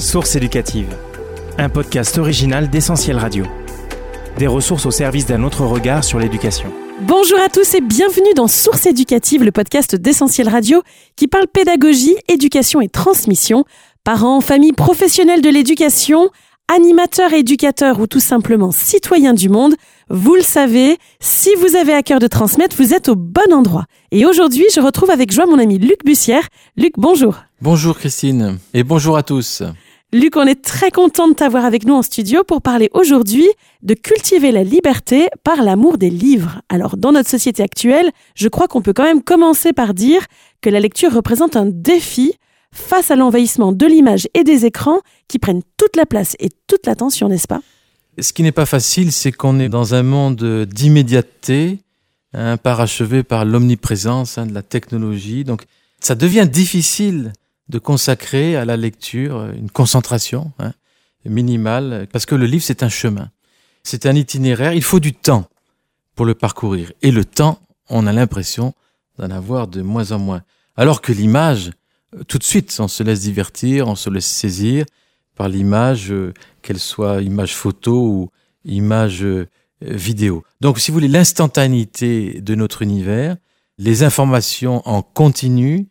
Source éducative, un podcast original d'Essentiel Radio. Des ressources au service d'un autre regard sur l'éducation. Bonjour à tous et bienvenue dans Source éducative, le podcast d'Essentiel Radio qui parle pédagogie, éducation et transmission. Parents, familles, professionnels de l'éducation, animateurs, éducateurs ou tout simplement citoyens du monde, vous le savez, si vous avez à cœur de transmettre, vous êtes au bon endroit. Et aujourd'hui, je retrouve avec joie mon ami Luc Bussière. Luc, bonjour. Bonjour Christine et bonjour à tous. Luc, on est très content de t'avoir avec nous en studio pour parler aujourd'hui de cultiver la liberté par l'amour des livres. Alors, dans notre société actuelle, je crois qu'on peut quand même commencer par dire que la lecture représente un défi face à l'envahissement de l'image et des écrans qui prennent toute la place et toute l'attention, n'est-ce pas? Ce qui n'est pas facile, c'est qu'on est dans un monde d'immédiateté, hein, parachevé par l'omniprésence hein, de la technologie. Donc, ça devient difficile de consacrer à la lecture une concentration hein, minimale, parce que le livre, c'est un chemin. C'est un itinéraire, il faut du temps pour le parcourir. Et le temps, on a l'impression d'en avoir de moins en moins. Alors que l'image, euh, tout de suite, on se laisse divertir, on se laisse saisir par l'image, euh, qu'elle soit image photo ou image euh, vidéo. Donc, si vous voulez, l'instantanéité de notre univers, les informations en continu,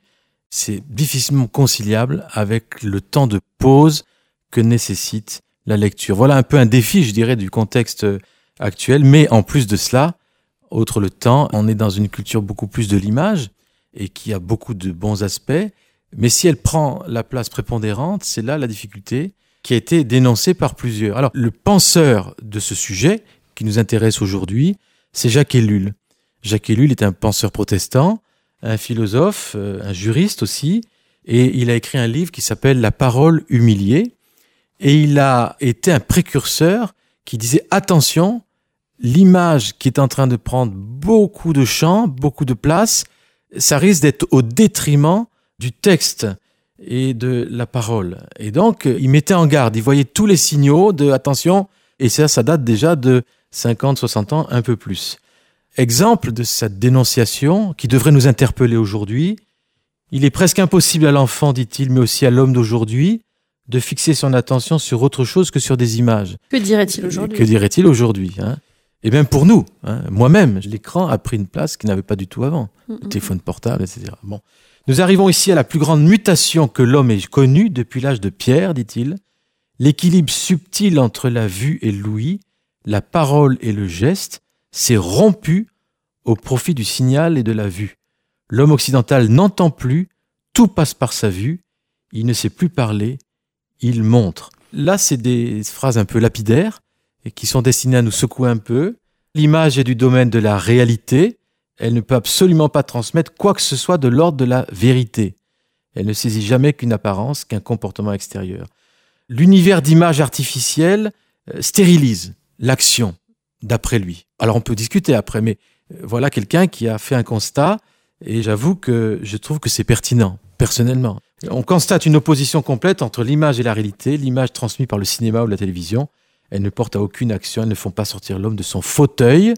c'est difficilement conciliable avec le temps de pause que nécessite la lecture. Voilà un peu un défi, je dirais, du contexte actuel. Mais en plus de cela, autre le temps, on est dans une culture beaucoup plus de l'image et qui a beaucoup de bons aspects. Mais si elle prend la place prépondérante, c'est là la difficulté qui a été dénoncée par plusieurs. Alors, le penseur de ce sujet qui nous intéresse aujourd'hui, c'est Jacques Ellul. Jacques Ellul est un penseur protestant un philosophe, euh, un juriste aussi, et il a écrit un livre qui s'appelle La parole humiliée, et il a été un précurseur qui disait attention, l'image qui est en train de prendre beaucoup de champ, beaucoup de place, ça risque d'être au détriment du texte et de la parole. Et donc, il mettait en garde, il voyait tous les signaux de attention, et ça, ça date déjà de 50, 60 ans, un peu plus. Exemple de cette dénonciation qui devrait nous interpeller aujourd'hui, il est presque impossible à l'enfant, dit-il, mais aussi à l'homme d'aujourd'hui, de fixer son attention sur autre chose que sur des images. Que dirait-il aujourd'hui? Que dirait-il aujourd'hui hein? Et bien pour nous, hein, moi-même, l'écran a pris une place qu'il n'avait pas du tout avant. Le téléphone portable, etc. Bon. Nous arrivons ici à la plus grande mutation que l'homme ait connue depuis l'âge de Pierre, dit-il. L'équilibre subtil entre la vue et l'ouïe, la parole et le geste, s'est rompu au profit du signal et de la vue. L'homme occidental n'entend plus, tout passe par sa vue, il ne sait plus parler, il montre. Là, c'est des phrases un peu lapidaires et qui sont destinées à nous secouer un peu. L'image est du domaine de la réalité, elle ne peut absolument pas transmettre quoi que ce soit de l'ordre de la vérité. Elle ne saisit jamais qu'une apparence, qu'un comportement extérieur. L'univers d'images artificielles euh, stérilise l'action, d'après lui. Alors on peut discuter après, mais euh, voilà quelqu'un qui a fait un constat, et j'avoue que je trouve que c'est pertinent, personnellement. On constate une opposition complète entre l'image et la réalité, l'image transmise par le cinéma ou la télévision. Elle ne porte à aucune action, elles ne font pas sortir l'homme de son fauteuil.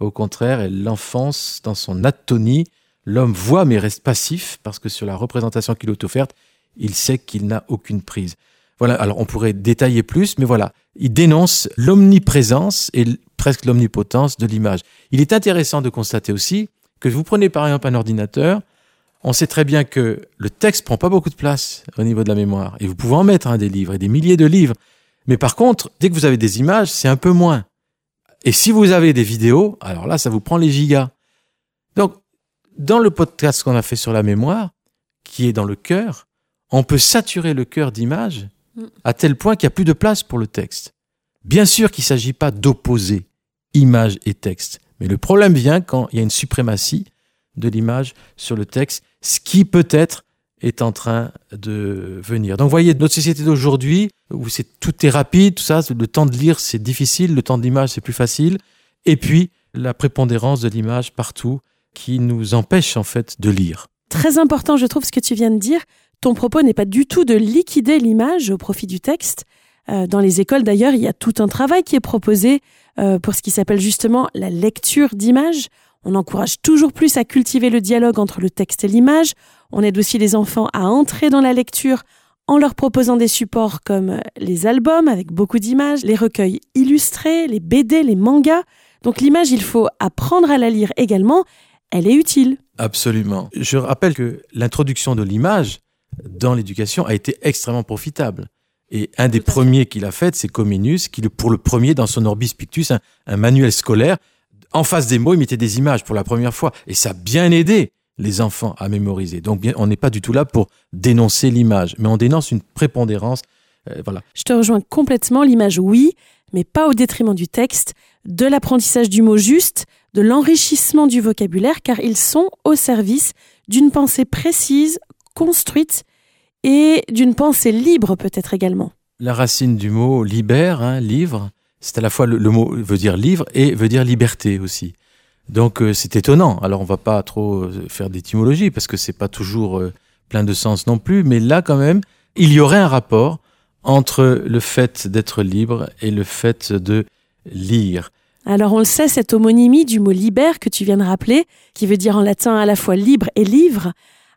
Au contraire, elle l'enfonce dans son atonie. L'homme voit mais reste passif parce que sur la représentation qu'il est offerte, il sait qu'il n'a aucune prise. Voilà, alors on pourrait détailler plus, mais voilà, il dénonce l'omniprésence et presque l'omnipotence de l'image. Il est intéressant de constater aussi que vous prenez par exemple un ordinateur, on sait très bien que le texte prend pas beaucoup de place au niveau de la mémoire, et vous pouvez en mettre un des livres, et des milliers de livres. Mais par contre, dès que vous avez des images, c'est un peu moins. Et si vous avez des vidéos, alors là, ça vous prend les gigas. Donc, dans le podcast qu'on a fait sur la mémoire, qui est dans le cœur, on peut saturer le cœur d'images à tel point qu'il n'y a plus de place pour le texte. Bien sûr qu'il ne s'agit pas d'opposer image et texte, mais le problème vient quand il y a une suprématie de l'image sur le texte, ce qui peut-être est en train de venir. Donc vous voyez, notre société d'aujourd'hui, où tout est rapide, tout ça, le temps de lire c'est difficile, le temps de l'image c'est plus facile, et puis la prépondérance de l'image partout qui nous empêche en fait de lire. Très important, je trouve, ce que tu viens de dire. Ton propos n'est pas du tout de liquider l'image au profit du texte. Euh, dans les écoles, d'ailleurs, il y a tout un travail qui est proposé euh, pour ce qui s'appelle justement la lecture d'images. On encourage toujours plus à cultiver le dialogue entre le texte et l'image. On aide aussi les enfants à entrer dans la lecture en leur proposant des supports comme les albums avec beaucoup d'images, les recueils illustrés, les BD, les mangas. Donc l'image, il faut apprendre à la lire également, elle est utile. Absolument. Je rappelle que l'introduction de l'image dans l'éducation a été extrêmement profitable. Et un des premiers qu'il a fait, c'est Comenius, qui, pour le premier, dans son Orbis Pictus, un, manuel scolaire, en face des mots, il mettait des images pour la première fois. Et ça a bien aidé les enfants à mémoriser. Donc, bien, on n'est pas du tout là pour dénoncer l'image, mais on dénonce une prépondérance. Euh, voilà. Je te rejoins complètement. L'image, oui, mais pas au détriment du texte, de l'apprentissage du mot juste, de l'enrichissement du vocabulaire, car ils sont au service d'une pensée précise, construite et d'une pensée libre peut-être également. La racine du mot libère, hein, livre, c'est à la fois le, mot veut dire livre et veut dire liberté aussi. Donc euh, c'est étonnant. Alors on va pas trop euh, faire d'étymologie parce que c'est pas toujours euh, plein de sens non plus, mais là quand même, il y aurait un rapport entre le fait d'être libre et le fait de lire. Alors on le sait, cette homonymie du mot libère que tu viens de rappeler, qui veut dire en latin à la fois libre et livre,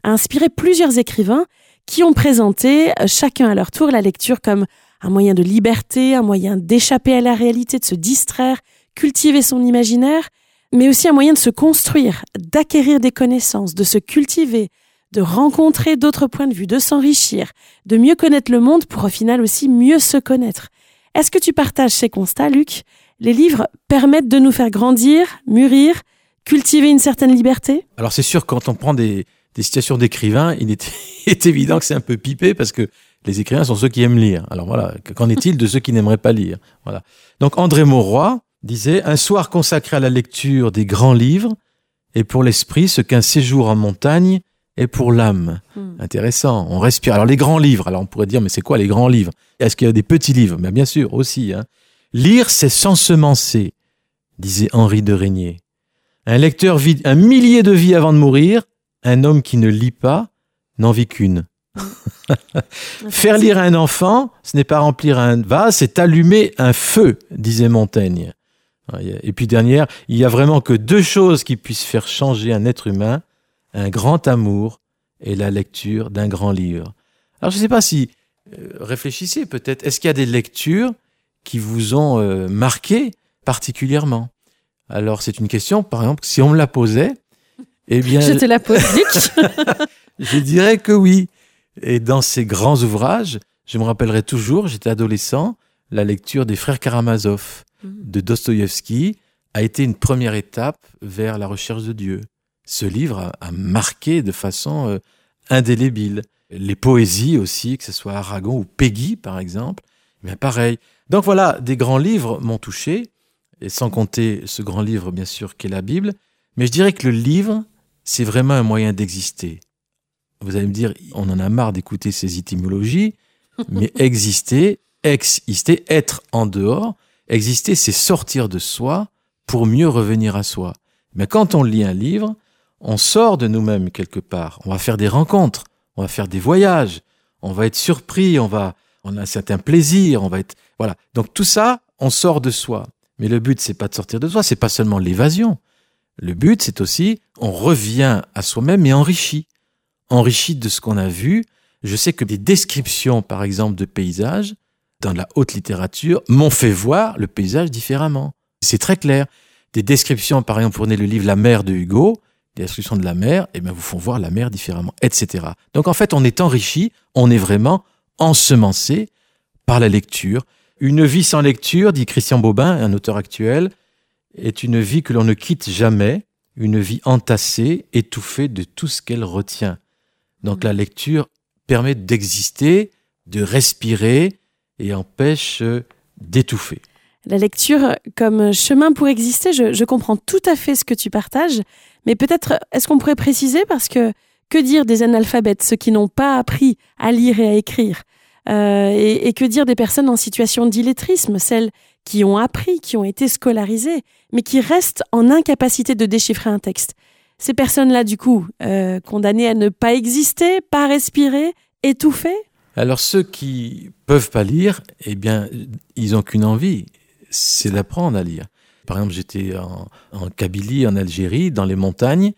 a inspiré plusieurs écrivains qui ont présenté euh, chacun à leur tour la lecture comme un moyen de liberté, un moyen d'échapper à la réalité, de se distraire, cultiver son imaginaire, mais aussi un moyen de se construire, d'acquérir des connaissances, de se cultiver, de rencontrer d'autres points de vue, de s'enrichir, de mieux connaître le monde pour au final aussi mieux se connaître. Est-ce que tu partages ces constats, Luc? Les livres permettent de nous faire grandir, mûrir, cultiver une certaine liberté? Alors c'est sûr, quand on prend des, des situations d'écrivains, il est, évident que c'est un peu pipé parce que les écrivains sont ceux qui aiment lire. Alors voilà, qu'en est-il de ceux qui n'aimeraient pas lire? Voilà. Donc André Mauroy disait un soir consacré à la lecture des grands livres est pour l'esprit ce qu'un séjour en montagne est pour l'âme. Hmm. Intéressant. On respire. Alors les grands livres. Alors on pourrait dire mais c'est quoi les grands livres? Est-ce qu'il y a des petits livres? Mais bien sûr aussi. Hein. Lire c'est s'ensemencer, disait Henri de Régnier. Un lecteur vit un millier de vies avant de mourir un homme qui ne lit pas n'en vit qu'une. Faire lire un enfant, ce n'est pas remplir un vase, c'est allumer un feu, disait Montaigne. Et puis dernière, il y a vraiment que deux choses qui puissent faire changer un être humain, un grand amour et la lecture d'un grand livre. Alors je ne sais pas si, euh, réfléchissez peut-être, est-ce qu'il y a des lectures qui vous ont euh, marqué particulièrement? Alors c'est une question, par exemple, si on me la posait, eh bien, te la pose, Je dirais que oui. Et dans ces grands ouvrages, je me rappellerai toujours, j'étais adolescent, la lecture des Frères Karamazov mm. de Dostoïevski a été une première étape vers la recherche de Dieu. Ce livre a, marqué de façon euh, indélébile. Les poésies aussi, que ce soit Aragon ou Peggy par exemple, mais pareil. Donc voilà, des grands livres m'ont touché, et sans compter ce grand livre bien sûr qu'est la Bible. Mais je dirais que le livre, c'est vraiment un moyen d'exister. Vous allez me dire, on en a marre d'écouter ces étymologies, mais exister, exister, être en dehors, exister, c'est sortir de soi pour mieux revenir à soi. Mais quand on lit un livre, on sort de nous-mêmes quelque part. On va faire des rencontres, on va faire des voyages, on va être surpris, on va, on a un certain plaisir, on va être, voilà. Donc tout ça, on sort de soi. Mais le but, c'est pas de sortir de soi, c'est pas seulement l'évasion. Le but, c'est aussi, on revient à soi-même et enrichi. Enrichi de ce qu'on a vu. Je sais que des descriptions, par exemple, de paysages, dans la haute littérature, m'ont fait voir le paysage différemment. C'est très clair. Des descriptions, par exemple, prenez le livre La mer de Hugo, des descriptions de la mer, eh bien, vous font voir la mer différemment, etc. Donc, en fait, on est enrichi, on est vraiment ensemencé par la lecture. Une vie sans lecture, dit Christian Bobin, un auteur actuel, est une vie que l'on ne quitte jamais, une vie entassée, étouffée de tout ce qu'elle retient. Donc la lecture permet d'exister, de respirer et empêche d'étouffer. La lecture comme chemin pour exister, je, comprends tout à fait ce que tu partages, mais peut-être est-ce qu'on pourrait préciser parce que que dire des analphabètes, ceux qui n'ont pas appris à lire et à écrire? Euh, et, et, que dire des personnes en situation d'illettrisme, celles qui ont appris, qui ont été scolarisés, mais qui restent en incapacité de déchiffrer un texte. Ces personnes-là, du coup, euh, condamnées à ne pas exister, pas respirer, étouffer? Alors ceux qui peuvent pas lire, eh bien, ils n'ont qu'une envie, c'est d'apprendre à lire. Par exemple, j'étais en, en Kabylie, en Algérie, dans les montagnes,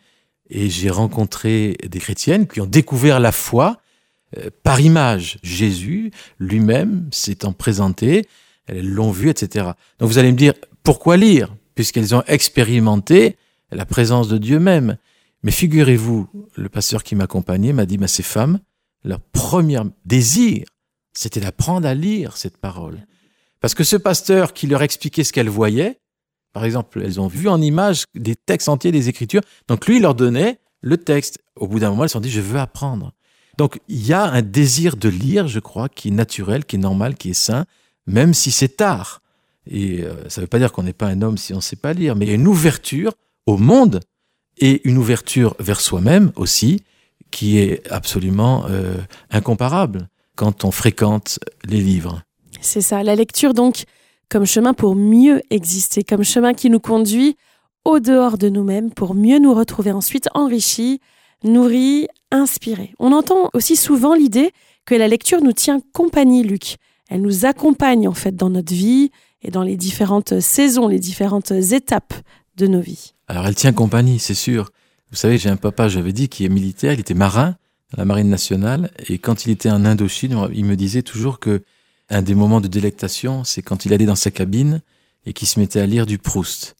et j'ai rencontré des chrétiennes qui ont découvert la foi euh, par image. Jésus lui-même s'étant présenté, elles l'ont vu, etc. Donc vous allez me dire, pourquoi lire? Puisqu'elles ont expérimenté la présence de Dieu même. Mais figurez-vous, le pasteur qui m'accompagnait m'a dit, bah, ces femmes, leur premier désir, c'était d'apprendre à lire cette parole. Parce que ce pasteur qui leur expliquait ce qu'elles voyaient, par exemple, elles ont vu en image des textes entiers des Écritures, donc lui, il leur donnait le texte. Au bout d'un moment, elles se sont dit, je veux apprendre. Donc, il y a un désir de lire, je crois, qui est naturel, qui est normal, qui est sain, même si c'est tard. Et euh, ça ne veut pas dire qu'on n'est pas un homme si on ne sait pas lire, mais il y a une ouverture au monde et une ouverture vers soi-même aussi, qui est absolument euh, incomparable quand on fréquente les livres. C'est ça, la lecture donc comme chemin pour mieux exister, comme chemin qui nous conduit au dehors de nous-mêmes pour mieux nous retrouver ensuite enrichis, nourris, inspirés. On entend aussi souvent l'idée que la lecture nous tient compagnie, Luc. Elle nous accompagne en fait dans notre vie et dans les différentes saisons, les différentes étapes de nos vies. Alors elle tient compagnie, c'est sûr. Vous savez, j'ai un papa, j'avais dit, qui est militaire, il était marin à la marine nationale, et quand il était en Indochine, il me disait toujours que un des moments de délectation, c'est quand il allait dans sa cabine et qu'il se mettait à lire du Proust.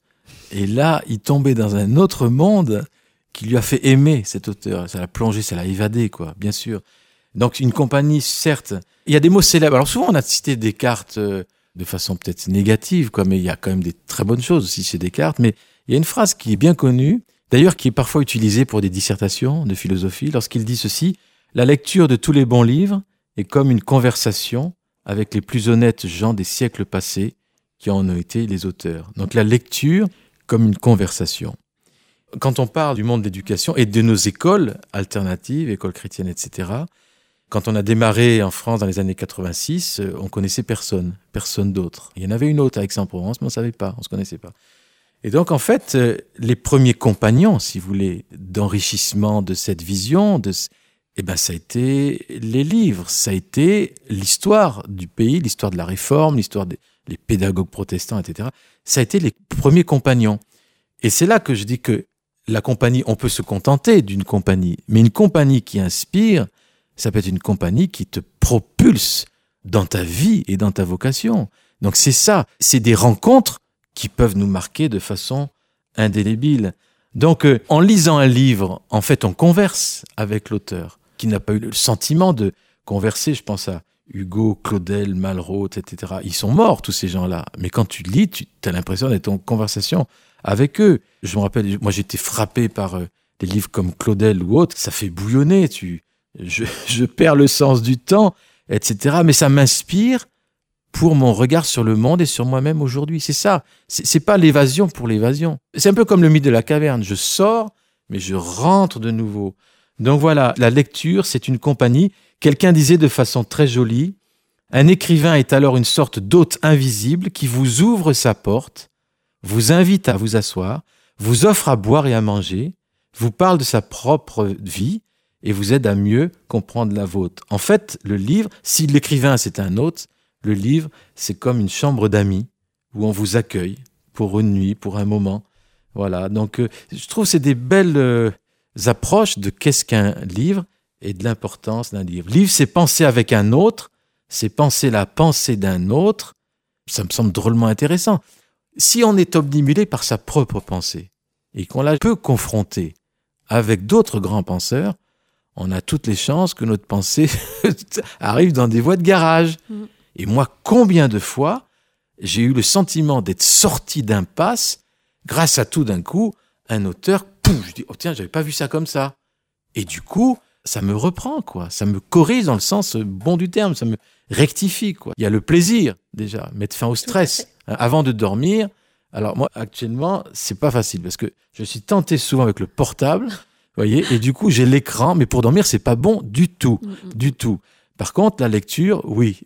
Et là, il tombait dans un autre monde qui lui a fait aimer cet auteur. Ça l'a plongé, ça l'a évadé, quoi, bien sûr. Donc une compagnie, certes, il y a des mots célèbres. Alors souvent, on a cité Descartes euh, de façon peut-être négative, quoi, mais il y a quand même des très bonnes choses aussi chez Descartes. Mais il y a une phrase qui est bien connue, d'ailleurs qui est parfois utilisée pour des dissertations de philosophie, lorsqu'il dit ceci, la lecture de tous les bons livres est comme une conversation avec les plus honnêtes gens des siècles passés qui en ont été les auteurs. Donc la lecture comme une conversation. Quand on parle du monde de l'éducation et de nos écoles alternatives, écoles chrétiennes, etc., quand on a démarré en France dans les années 86, euh, on connaissait personne, personne d'autre. Il y en avait une autre à Aix-en-Provence, mais on ne savait pas, on ne se connaissait pas. Et donc, en fait, euh, les premiers compagnons, si vous voulez, d'enrichissement de cette vision, de, eh ben, ça a été les livres, ça a été l'histoire du pays, l'histoire de la réforme, l'histoire des pédagogues protestants, etc. Ça a été les premiers compagnons. Et c'est là que je dis que la compagnie, on peut se contenter d'une compagnie, mais une compagnie qui inspire, ça peut être une compagnie qui te propulse dans ta vie et dans ta vocation. Donc c'est ça, c'est des rencontres qui peuvent nous marquer de façon indélébile. Donc euh, en lisant un livre, en fait, on converse avec l'auteur qui n'a pas eu le sentiment de converser. Je pense à Hugo, Claudel, Malraux, etc. Ils sont morts, tous ces gens-là. Mais quand tu lis, tu as l'impression d'être en conversation avec eux. Je me rappelle, moi j'étais frappé par euh, des livres comme Claudel ou autres. Ça fait bouillonner. Tu, je, perds le sens du temps, etc. Mais ça m'inspire pour mon regard sur le monde et sur moi-même aujourd'hui. C'est ça. C'est pas l'évasion pour l'évasion. C'est un peu comme le mythe de la caverne. Je sors, mais je rentre de nouveau. Donc voilà, la lecture, c'est une compagnie. Quelqu'un disait de façon très jolie, un écrivain est alors une sorte d'hôte invisible qui vous ouvre sa porte, vous invite à vous asseoir, vous offre à boire et à manger, vous parle de sa propre vie et vous aide à mieux comprendre la vôtre. En fait, le livre, si l'écrivain c'est un hôte, le livre c'est comme une chambre d'amis où on vous accueille pour une nuit, pour un moment. Voilà, donc euh, je trouve c'est des belles... Euh, approches de qu'est-ce qu'un livre et de l'importance d'un livre. Livre, c'est penser avec un autre, c'est penser la pensée d'un autre. Ça me semble drôlement intéressant. Si on est obnubilé par sa propre pensée et qu'on la peut confronter avec d'autres grands penseurs, on a toutes les chances que notre pensée arrive dans des voies de garage. Mm. Et moi, combien de fois j'ai eu le sentiment d'être sorti d'impasse grâce à tout d'un coup un auteur je dis, oh tiens, j'avais pas vu ça comme ça. Et du coup, ça me reprend, quoi. Ça me corrige dans le sens bon du terme, ça me rectifie, quoi. Il y a le plaisir, déjà, mettre fin au stress. Hein, avant de dormir, alors moi, actuellement, c'est pas facile parce que je suis tenté souvent avec le portable, voyez, et du coup, j'ai l'écran, mais pour dormir, c'est pas bon du tout, mm, mm. du tout. Par contre, la lecture, oui.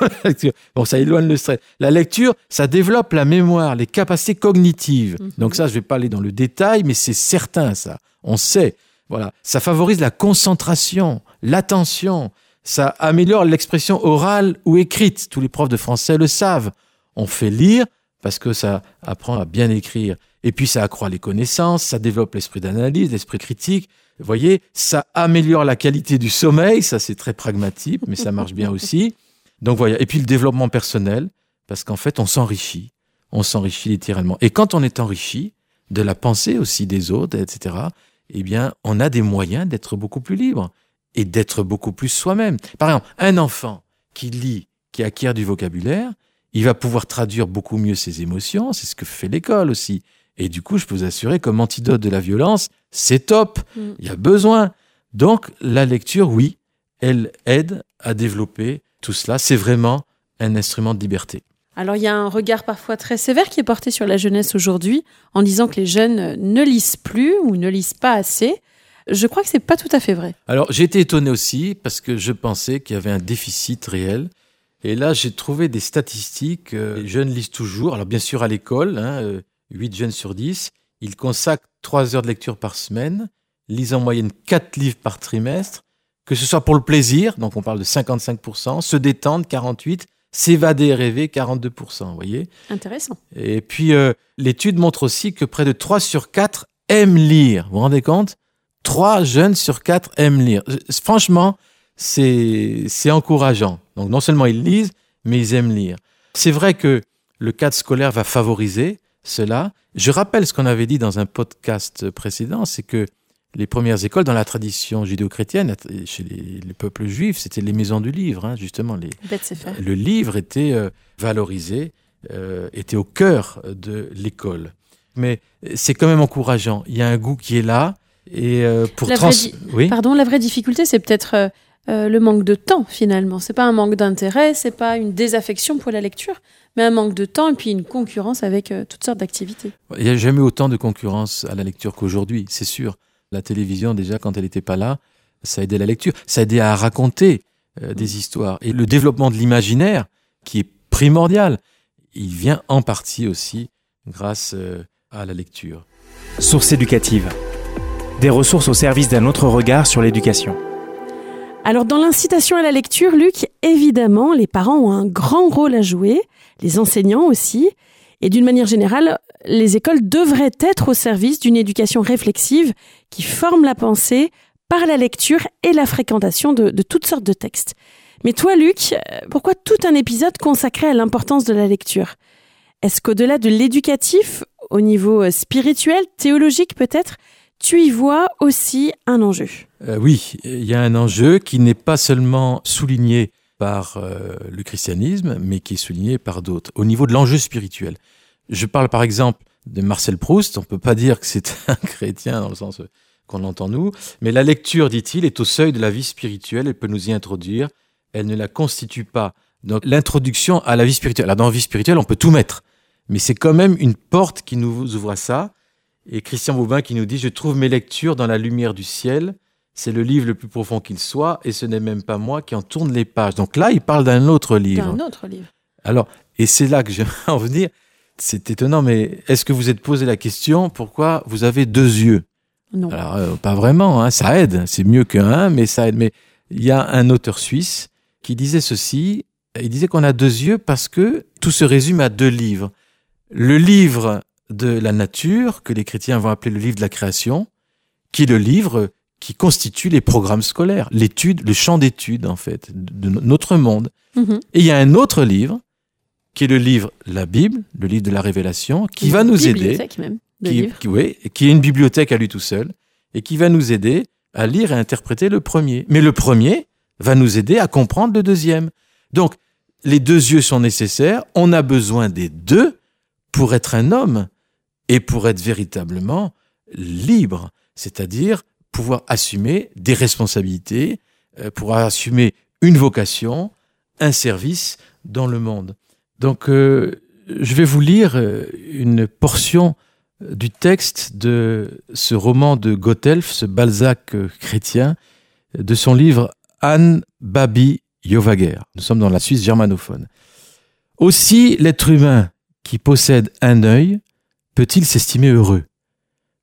bon, ça éloigne le stress. La lecture, ça développe la mémoire, les capacités cognitives. Mhm. Donc ça, je vais pas aller dans le détail, mais c'est certain, ça. On sait. Voilà. Ça favorise la concentration, l'attention. Ça améliore l'expression orale ou écrite. Tous les profs de français le savent. On fait lire parce que ça apprend à bien écrire. Et puis ça accroît les connaissances, ça développe l'esprit d'analyse, l'esprit critique. Vous voyez, ça améliore la qualité du sommeil, ça c'est très pragmatique, mais ça marche bien aussi. Donc voilà. Et puis le développement personnel, parce qu'en fait on s'enrichit, on s'enrichit littéralement. Et quand on est enrichi de la pensée aussi des autres, etc., eh bien on a des moyens d'être beaucoup plus libre et d'être beaucoup plus soi-même. Par exemple, un enfant qui lit, qui acquiert du vocabulaire, il va pouvoir traduire beaucoup mieux ses émotions, c'est ce que fait l'école aussi. Et du coup, je peux vous assurer, comme antidote de la violence, c'est top. Mm. Il y a besoin. Donc, la lecture, oui, elle aide à développer tout cela. C'est vraiment un instrument de liberté. Alors il y a un regard parfois très sévère qui est porté sur la jeunesse aujourd'hui en disant que les jeunes ne lisent plus ou ne lisent pas assez. Je crois que c'est pas tout à fait vrai. Alors, j'ai été étonné aussi parce que je pensais qu'il y avait un déficit réel. Et là, j'ai trouvé des statistiques. euh, les jeunes lisent toujours. Alors, bien sûr, à l'école, hein, euh, 8 jeunes sur 10. Ils consacrent 3 heures de lecture par semaine, lisent en moyenne 4 livres par trimestre, que ce soit pour le plaisir, donc on parle de 55%, se détendre, 48%, s'évader et rêver, 42%, vous voyez Intéressant. Et puis, euh, l'étude montre aussi que près de 3 sur 4 aiment lire. Vous vous rendez compte? 3 jeunes sur 4 aiment lire. Euh, Franchement, c'est c'est encourageant. Donc, non seulement ils lisent, mais ils aiment lire. C'est vrai que le cadre scolaire va favoriser cela. Je rappelle ce qu'on avait dit dans un podcast précédent, c'est que les premières écoles dans la tradition judéo-chrétienne, chez les, les peuples juifs, c'était les maisons du livre, hein, justement. Les, le livre était euh, valorisé, euh, était au cœur de l'école. Mais c'est quand même encourageant. Il y a un goût qui est là. Et euh, pour La trans... vraie di- Oui? Pardon, la vraie difficulté, c'est peut-être euh, le manque de temps finalement. C'est pas un manque d'intérêt, c'est pas une désaffection pour la lecture, mais un manque de temps et puis une concurrence avec euh, toutes sortes d'activités. Il n'y a jamais eu autant de concurrence à la lecture qu'aujourd'hui, c'est sûr. La télévision, déjà, quand elle n'était pas là, ça aidait la lecture. Ça aidait à raconter euh, des histoires. Et le développement de l'imaginaire, qui est primordial, il vient en partie aussi grâce euh, à la lecture. Source éducative. Des ressources au service d'un autre regard sur l'éducation. Alors dans l'incitation à la lecture, Luc, évidemment, les parents ont un grand rôle à jouer, les enseignants aussi, et d'une manière générale, les écoles devraient être au service d'une éducation réflexive qui forme la pensée par la lecture et la fréquentation de, toutes sortes de textes. Mais toi, Luc, euh, pourquoi tout un épisode consacré à l'importance de la lecture? Est-ce qu'au-delà de l'éducatif, au niveau euh, spirituel, théologique peut-être, tu y vois aussi un enjeu Euh, oui, il y a un enjeu qui n'est pas seulement souligné par euh, le christianisme, mais qui est souligné par d'autres, au niveau de l'enjeu spirituel. Je parle par exemple de Marcel Proust, on peut pas dire que c'est un chrétien dans le sens euh, qu'on l'entend nous, mais la lecture, dit-il, est au seuil de la vie spirituelle, elle peut nous y introduire, elle ne la constitue pas. Donc l'introduction à la vie spirituelle, alors dans la vie spirituelle, on peut tout mettre, mais c'est quand même une porte qui nous ouvre à ça. Et Christian Boubin qui nous dit, je trouve mes lectures dans la lumière du ciel, c'est le livre le plus profond qu'il soit, et ce n'est même pas moi qui en tourne les pages. Donc là, il parle d'un autre livre. d'un autre livre Alors, et c'est là que j'aimerais en venir. C'est étonnant, mais est-ce que vous êtes posé la question pourquoi vous avez deux yeux? Non. Alors, euh, pas vraiment, hein, ça aide. C'est mieux qu'un, mais ça aide. Mais il y a un auteur suisse qui disait ceci. Il disait qu'on a deux yeux parce que tout se résume à deux livres. Le livre de la nature, que les chrétiens vont appeler le livre de la création, qui est le livre qui constitue les programmes scolaires, l'étude, le champ d'étude, en fait, de notre monde. Mhm. Et il y a un autre livre, qui est le livre La Bible, le livre de la Révélation, qui va nous aider, même, qui, qui- oui, qui est une bibliothèque à lui tout seul, et qui va nous aider à lire et interpréter le premier. Mais le premier va nous aider à comprendre le deuxième. Donc, les deux yeux sont nécessaires, on a besoin des deux pour être un homme et pour être véritablement libre, c'est-à-dire pouvoir assumer des responsabilités, euh, pouvoir assumer une vocation, un service dans le monde. Donc, euh, je vais vous lire euh, une portion du texte de ce roman de Gothelf, ce Balzac chrétien, de son livre Anne Babi Jovager. Nous sommes dans la Suisse germanophone. Aussi, l'être humain qui possède un œil peut-il s'estimer heureux?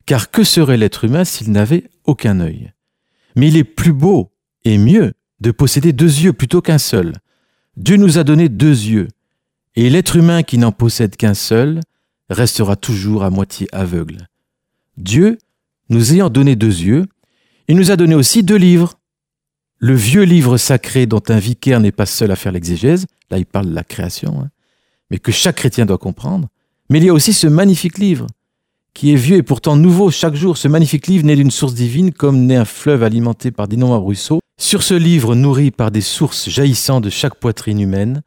Car que serait l'être humain s'il n'avait aucun œil? Mais il est plus beau et mieux de posséder deux yeux plutôt qu'un seul. Dieu nous a donné deux yeux, et l'être humain qui n'en possède qu'un seul restera toujours à moitié aveugle. Dieu, nous ayant donné deux yeux, il nous a donné aussi deux livres. Le vieux livre sacré dont un vicaire n'est pas seul à faire l'exégèse, là il parle de la création, hein, mais que chaque chrétien doit comprendre. Mais il y a aussi ce magnifique livre, qui est vieux et pourtant nouveau chaque jour. Ce magnifique livre naît d'une source divine comme naît un fleuve alimenté par d'innombrables ruisseaux. Sur ce livre nourri par des sources jaillissant de chaque poitrine humaine,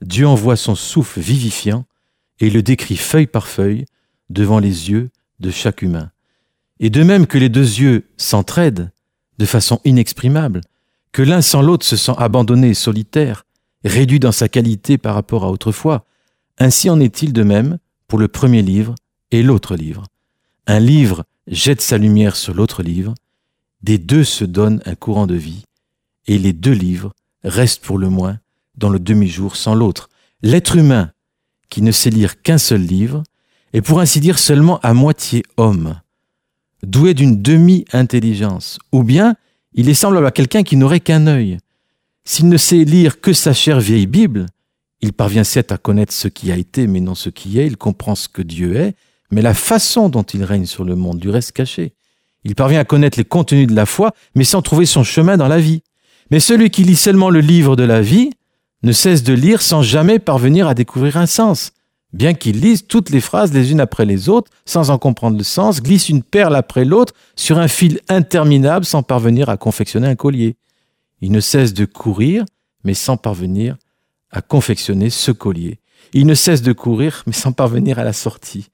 Dieu envoie son souffle vivifiant et le décrit feuille par feuille devant les yeux de chaque humain. Et de même que les deux yeux s'entraident de façon inexprimable, que l'un sans l'autre se sent abandonné et solitaire, réduit dans sa qualité par rapport à autrefois, ainsi en est-il de même le premier livre et l'autre livre. Un livre jette sa lumière sur l'autre livre, des deux se donne un courant de vie, et les deux livres restent pour le moins dans le demi-jour sans l'autre. L'être humain, qui ne sait lire qu'un seul livre, est pour ainsi dire seulement à moitié homme, doué d'une demi-intelligence, ou bien il est semblable à quelqu'un qui n'aurait qu'un œil. S'il ne sait lire que sa chère vieille Bible, il parvient certes à connaître ce qui a été, mais non ce qui est, il comprend ce que Dieu est, mais la façon dont il règne sur le monde du reste caché. Il parvient à connaître les contenus de la foi, mais sans trouver son chemin dans la vie. Mais celui qui lit seulement le livre de la vie ne cesse de lire sans jamais parvenir à découvrir un sens. Bien qu'il lise toutes les phrases les unes après les autres, sans en comprendre le sens, glisse une perle après l'autre sur un fil interminable sans parvenir à confectionner un collier. Il ne cesse de courir, mais sans parvenir à confectionner ce collier. Il ne cesse de courir, mais sans parvenir à la sortie.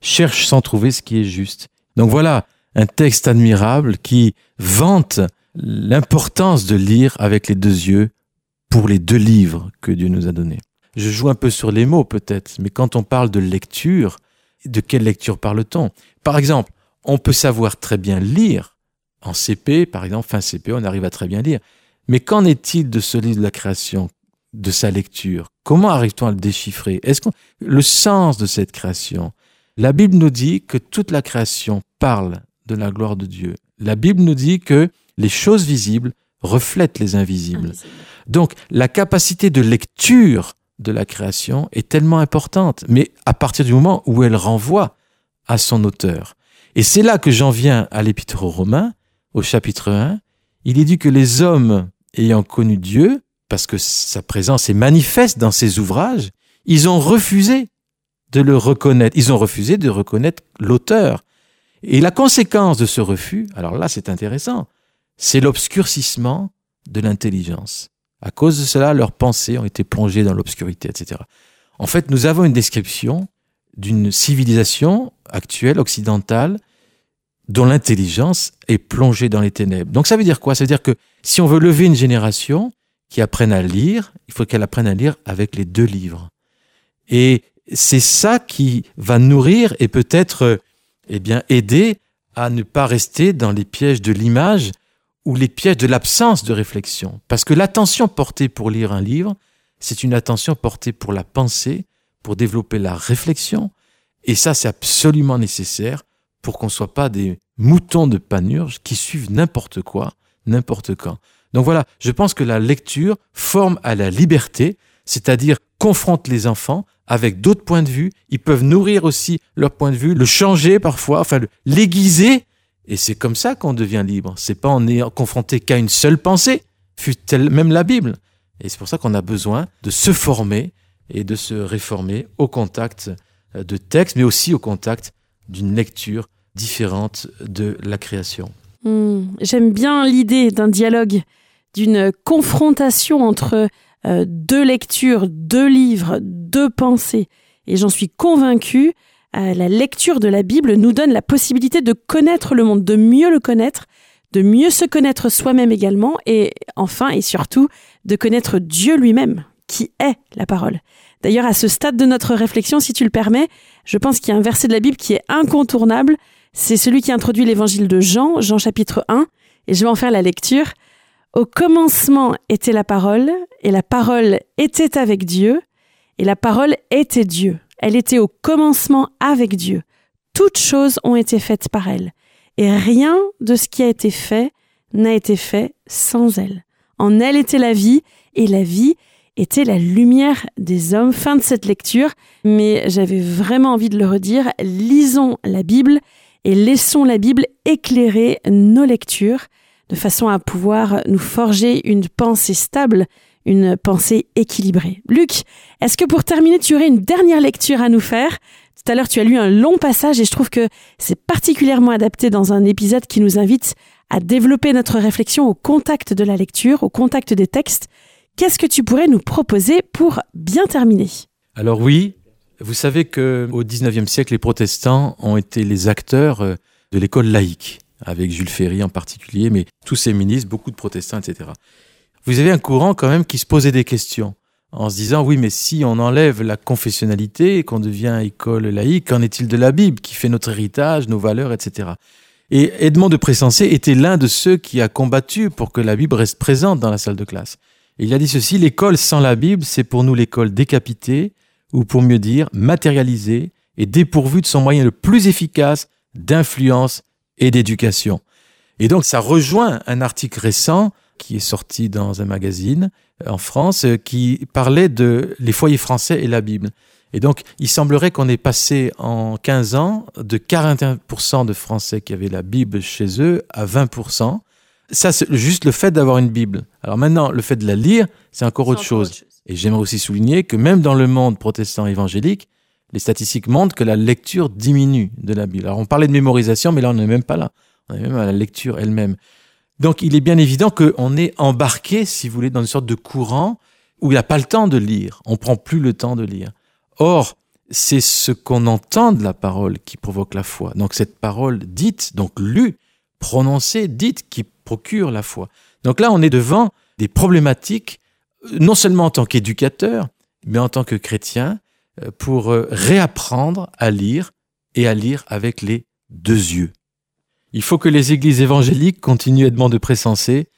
Cherche sans trouver ce qui est juste. Donc voilà un texte admirable qui vante l'importance de lire avec les deux yeux pour les deux livres que Dieu nous a donnés. Je joue un peu sur les mots peut-être, mais quand on parle de lecture, de quelle lecture parle-t-on? Par exemple, on peut savoir très bien lire en CP, par exemple, fin CP, on arrive à très bien lire. Mais qu'en est-il de ce livre de la création, de sa lecture Comment arrive-t-on à le déchiffrer? Est-ce que le sens de cette création? La Bible nous dit que toute la création parle de la gloire de Dieu. La Bible nous dit que les choses visibles reflètent les invisibles. Donc la capacité de lecture de la création est tellement importante, mais à partir du moment où elle renvoie à son auteur. Et c'est là que j'en viens à l'épître aux Romains, au chapitre 1. Il est dit que les hommes ayant connu Dieu, parce que sa présence est manifeste dans ses ouvrages, ils ont refusé de le reconnaître. Ils ont refusé de reconnaître l'auteur. Et la conséquence de ce refus, alors là c'est intéressant, c'est l'obscurcissement de l'intelligence. À cause de cela, leurs pensées ont été plongées dans l'obscurité, etc. En fait, nous avons une description d'une civilisation actuelle, occidentale, dont l'intelligence est plongée dans les ténèbres. Donc ça veut dire quoi? Ça veut dire que si on veut lever une génération qui apprenne à lire, il faut qu'elle apprenne à lire avec les deux livres. Et c'est ça qui va nourrir et peut-être eh bien aider à ne pas rester dans les pièges de l'image ou les pièges de l'absence de réflexion. Parce que l'attention portée pour lire un livre, c'est une attention portée pour la pensée, pour développer la réflexion, et ça c'est absolument nécessaire pour qu'on ne soit pas des moutons de panurge qui suivent n'importe quoi, n'importe quand. Donc voilà, je pense que la lecture forme à la liberté, c'est-à-dire confronte les enfants avec d'autres points de vue, ils peuvent nourrir aussi leur point de vue, le changer parfois, enfin l'aiguiser et c'est comme ça qu'on devient libre. C'est pas en ayant confronté qu'à une seule pensée, fut-elle même la Bible. Et c'est pour ça qu'on a besoin de se former et de se réformer au contact euh, de textes, mais aussi au contact d'une lecture différente de la création. Hmm, j'aime bien l'idée d'un dialogue, d'une confrontation entre euh, deux lectures, deux livres, deux pensées. Et j'en suis convaincue, la lecture de la Bible nous donne la possibilité de connaître le monde, de mieux le connaître, de mieux se connaître soi-même également, et enfin et surtout de connaître Dieu lui-même, qui est la parole. D'ailleurs, à ce stade de notre réflexion, si tu le permets, je pense qu'il y a un verset de la Bible qui est incontournable. C'est celui qui introduit l'évangile de Jean, Jean chapitre 1, et je vais en faire la lecture. Au commencement était la parole, et la parole était avec Dieu, et la parole était Dieu. Elle était au commencement avec Dieu. Toutes choses ont été faites par elle. Et rien de ce qui a été fait n'a été fait sans elle. En elle était la vie, et la vie était la lumière des hommes. Fin de cette lecture, mais j'avais vraiment envie de le redire. Lisons la Bible et laissons la Bible éclairer nos lectures de façon à pouvoir nous forger une pensée stable, une pensée équilibrée. Luc, est-ce que pour terminer, tu aurais une dernière lecture à nous faire? Tout à l'heure, tu as lu un long passage et je trouve que c'est particulièrement adapté dans un épisode qui nous invite à développer notre réflexion au contact de la lecture, au contact des textes. Qu'est-ce que tu pourrais nous proposer pour bien terminer? Alors oui, vous savez que au XIXe siècle, les protestants ont été les acteurs euh, de l'école laïque, avec Jules Ferry en particulier, mais tous ces ministres, beaucoup de protestants, etc. Vous avez un courant quand même qui se posait des questions en se disant oui mais si on enlève la confessionnalité et qu'on devient école laïque, qu'en est-il de la Bible qui fait notre héritage, nos valeurs, etc. Et Edmond de Pressensé était l'un de ceux qui a combattu pour que la Bible reste présente dans la salle de classe. il a dit ceci, l'école sans la Bible, c'est pour nous l'école décapitée, ou pour mieux dire, matérialisée et dépourvue de son moyen le plus efficace d'influence et d'éducation. Et donc ça rejoint un article récent qui est sorti dans un magazine euh, en France euh, qui parlait de les foyers français et la Bible. Et donc, il semblerait qu'on ait passé en 15 ans de 41% de Français qui avaient la Bible chez eux à 20%. Ça, c'est juste le fait d'avoir une Bible. Alors maintenant, le fait de la lire, c'est encore, autre, chose. Et j'aimerais aussi souligner que même dans le monde protestant évangélique, les statistiques montrent que la lecture diminue de la Bible. Alors on parlait de mémorisation, mais là on n'est même pas là. On est même à la lecture elle-même. Donc il est bien évident qu'on est embarqué, si vous voulez, dans une sorte de courant où il n'y a pas le temps de lire. On prend plus le temps de lire. Or, c'est ce qu'on entend de la parole qui provoque la foi. Donc cette parole dite, donc lue, prononcée, dite, qui procure la foi. Donc là, on est devant des problématiques, non seulement en tant qu'éducateur, mais en tant que chrétien, pour euh, réapprendre à lire et à lire avec les deux yeux. Il faut que les églises évangéliques continuent Edmond de Pressensé,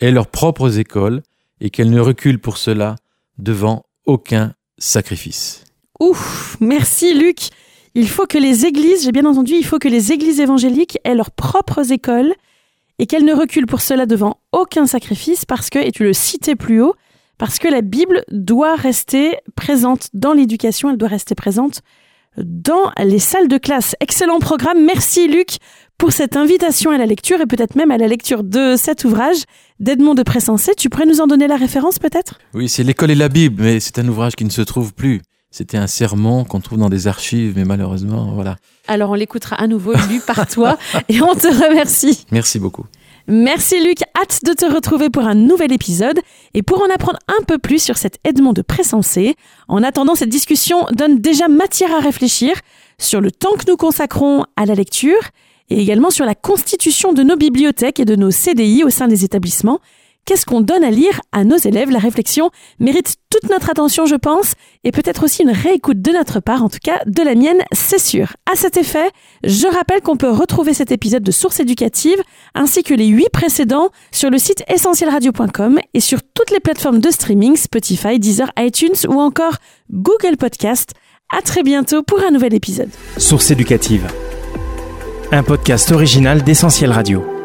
aient leurs propres écoles et qu'elles ne reculent pour cela devant aucun sacrifice. Ouf, merci Luc. Il faut que les églises, j'ai bien entendu, il faut que les églises évangéliques aient leurs propres écoles et qu'elles ne reculent pour cela devant aucun sacrifice parce que, et tu le citais plus haut, parce que la Bible doit rester présente dans l'éducation, elle doit rester présente dans les salles de classe. Excellent programme. Merci Luc pour cette invitation à la lecture et peut-être même à la lecture de cet ouvrage d'Edmond de Pressensé. Tu pourrais nous en donner la référence peut-être? Oui, c'est L'école et la Bible, mais c'est un ouvrage qui ne se trouve plus. C'était un sermon qu'on trouve dans des archives, mais malheureusement, voilà. Alors on l'écoutera à nouveau lu par toi et on te remercie. Merci beaucoup. Merci Luc, hâte de te retrouver pour un nouvel épisode et pour en apprendre un peu plus sur cet Edmond de Pressensé. En attendant, cette discussion donne déjà matière à réfléchir sur le temps que nous consacrons à la lecture et également sur la constitution de nos bibliothèques et de nos CDI au sein des établissements Qu'est-ce qu'on donne à lire à nos élèves? La réflexion mérite toute notre attention, je pense, et peut-être aussi une réécoute de notre part, en tout cas de la mienne, c'est sûr. À cet effet, je rappelle qu'on peut retrouver cet épisode de Source éducative ainsi que les huit précédents sur le site essentielradio.com et sur toutes les plateformes de streaming Spotify, Deezer, iTunes ou encore Google Podcast. À très bientôt pour un nouvel épisode. Source éducative. Un podcast original d'Essentiel Radio.